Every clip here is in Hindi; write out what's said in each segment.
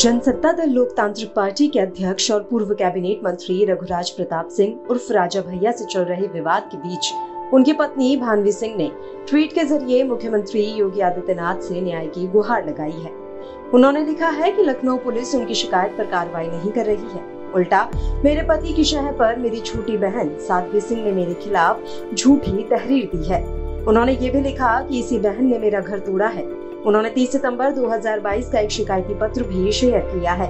जनसत्ता दल लोकतांत्रिक पार्टी के अध्यक्ष और पूर्व कैबिनेट मंत्री रघुराज प्रताप सिंह उर्फ़ राजा भैया से चल रहे विवाद के बीच उनकी पत्नी भानवी सिंह ने ट्वीट के ज़रिए मुख्यमंत्री योगी आदित्यनाथ से न्याय की गुहार लगाई है। उन्होंने लिखा है कि लखनऊ पुलिस उनकी शिकायत पर कार्रवाई नहीं कर रही है। उल्टा, मेरे पति की शह पर मेरी छोटी बहन साध्वी सिंह ने मेरे खिलाफ झूठी तहरीर दी है। उन्होंने ये भी लिखा कि इसी बहन ने मेरा घर तोड़ा है। उन्होंने 30 सितंबर 2022 का एक शिकायती पत्र भी शेयर किया है।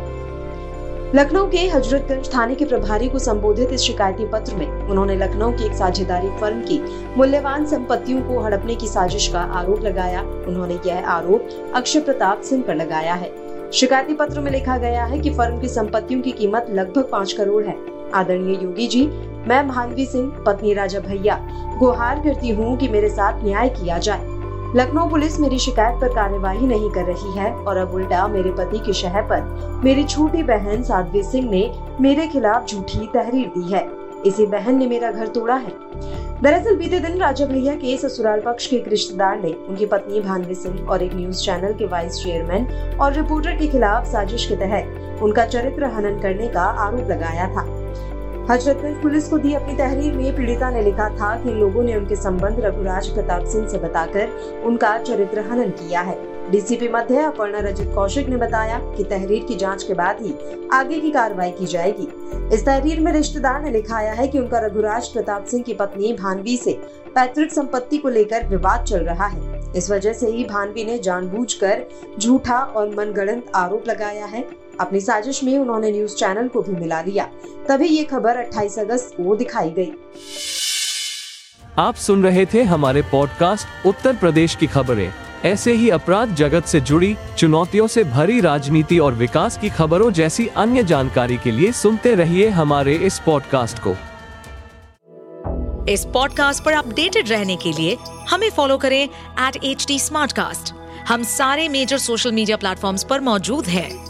लखनऊ के हजरतगंज थाने के प्रभारी को संबोधित इस शिकायती पत्र में उन्होंने लखनऊ की एक साझेदारी फर्म की मूल्यवान संपत्तियों को हड़पने की साजिश का आरोप लगाया। उन्होंने यह आरोप अक्षय प्रताप सिंह पर लगाया है। शिकायती पत्र में लिखा गया है कि फर्म की संपत्तियों की कीमत लगभग पाँच करोड़ है। आदरणीय योगी जी, मैं भानवी सिंह, पत्नी राजा भैया, गुहार करती हूँ कि मेरे साथ न्याय किया जाए। लखनऊ पुलिस मेरी शिकायत पर कार्यवाही नहीं कर रही है और अब उल्टा मेरे पति की शहर पर मेरी छोटी बहन साध्वी सिंह ने मेरे खिलाफ झूठी तहरीर दी है। इसी बहन ने मेरा घर तोड़ा है। दरअसल बीते दिन राजा भैया के ससुराल पक्ष के एक रिश्तेदार ने उनकी पत्नी भानवी सिंह और एक न्यूज़ चैनल के वाइस चेयरमैन और रिपोर्टर के खिलाफ साजिश के तहत उनका चरित्र हनन करने का आरोप लगाया था। हजरतगंज पुलिस को दी अपनी तहरीर में पीड़िता ने लिखा था कि लोगों ने उनके संबंध रघुराज प्रताप सिंह से बताकर उनका चरित्र हनन किया है। डीसीपी मध्य अपर्णा रजत कौशिक ने बताया कि तहरीर की जाँच के बाद ही आगे की कार्रवाई की जाएगी। इस तहरीर में रिश्तेदार ने लिखाया है कि उनका रघुराज प्रताप सिंह की पत्नी भानवी से पैतृक संपत्ति को लेकर विवाद चल रहा है। इस वजह से ही भानवी ने जानबूझकर झूठा और मनगढ़ंत आरोप लगाया है। अपनी साजिश में उन्होंने न्यूज़ चैनल को भी मिला दिया। तभी ये खबर 28 अगस्त को दिखाई गई। आप सुन रहे थे हमारे पॉडकास्ट उत्तर प्रदेश की खबरें। ऐसे ही अपराध जगत से जुड़ी चुनौतियों से भरी राजनीति और विकास की खबरों जैसी अन्य जानकारी के लिए सुनते रहिए हमारे इस पॉडकास्ट को। इस पॉडकास्ट पर अपडेटेड रहने के लिए हमें फॉलो करें एट एच हम सारे मेजर सोशल मीडिया प्लेटफॉर्म पर मौजूद हैं।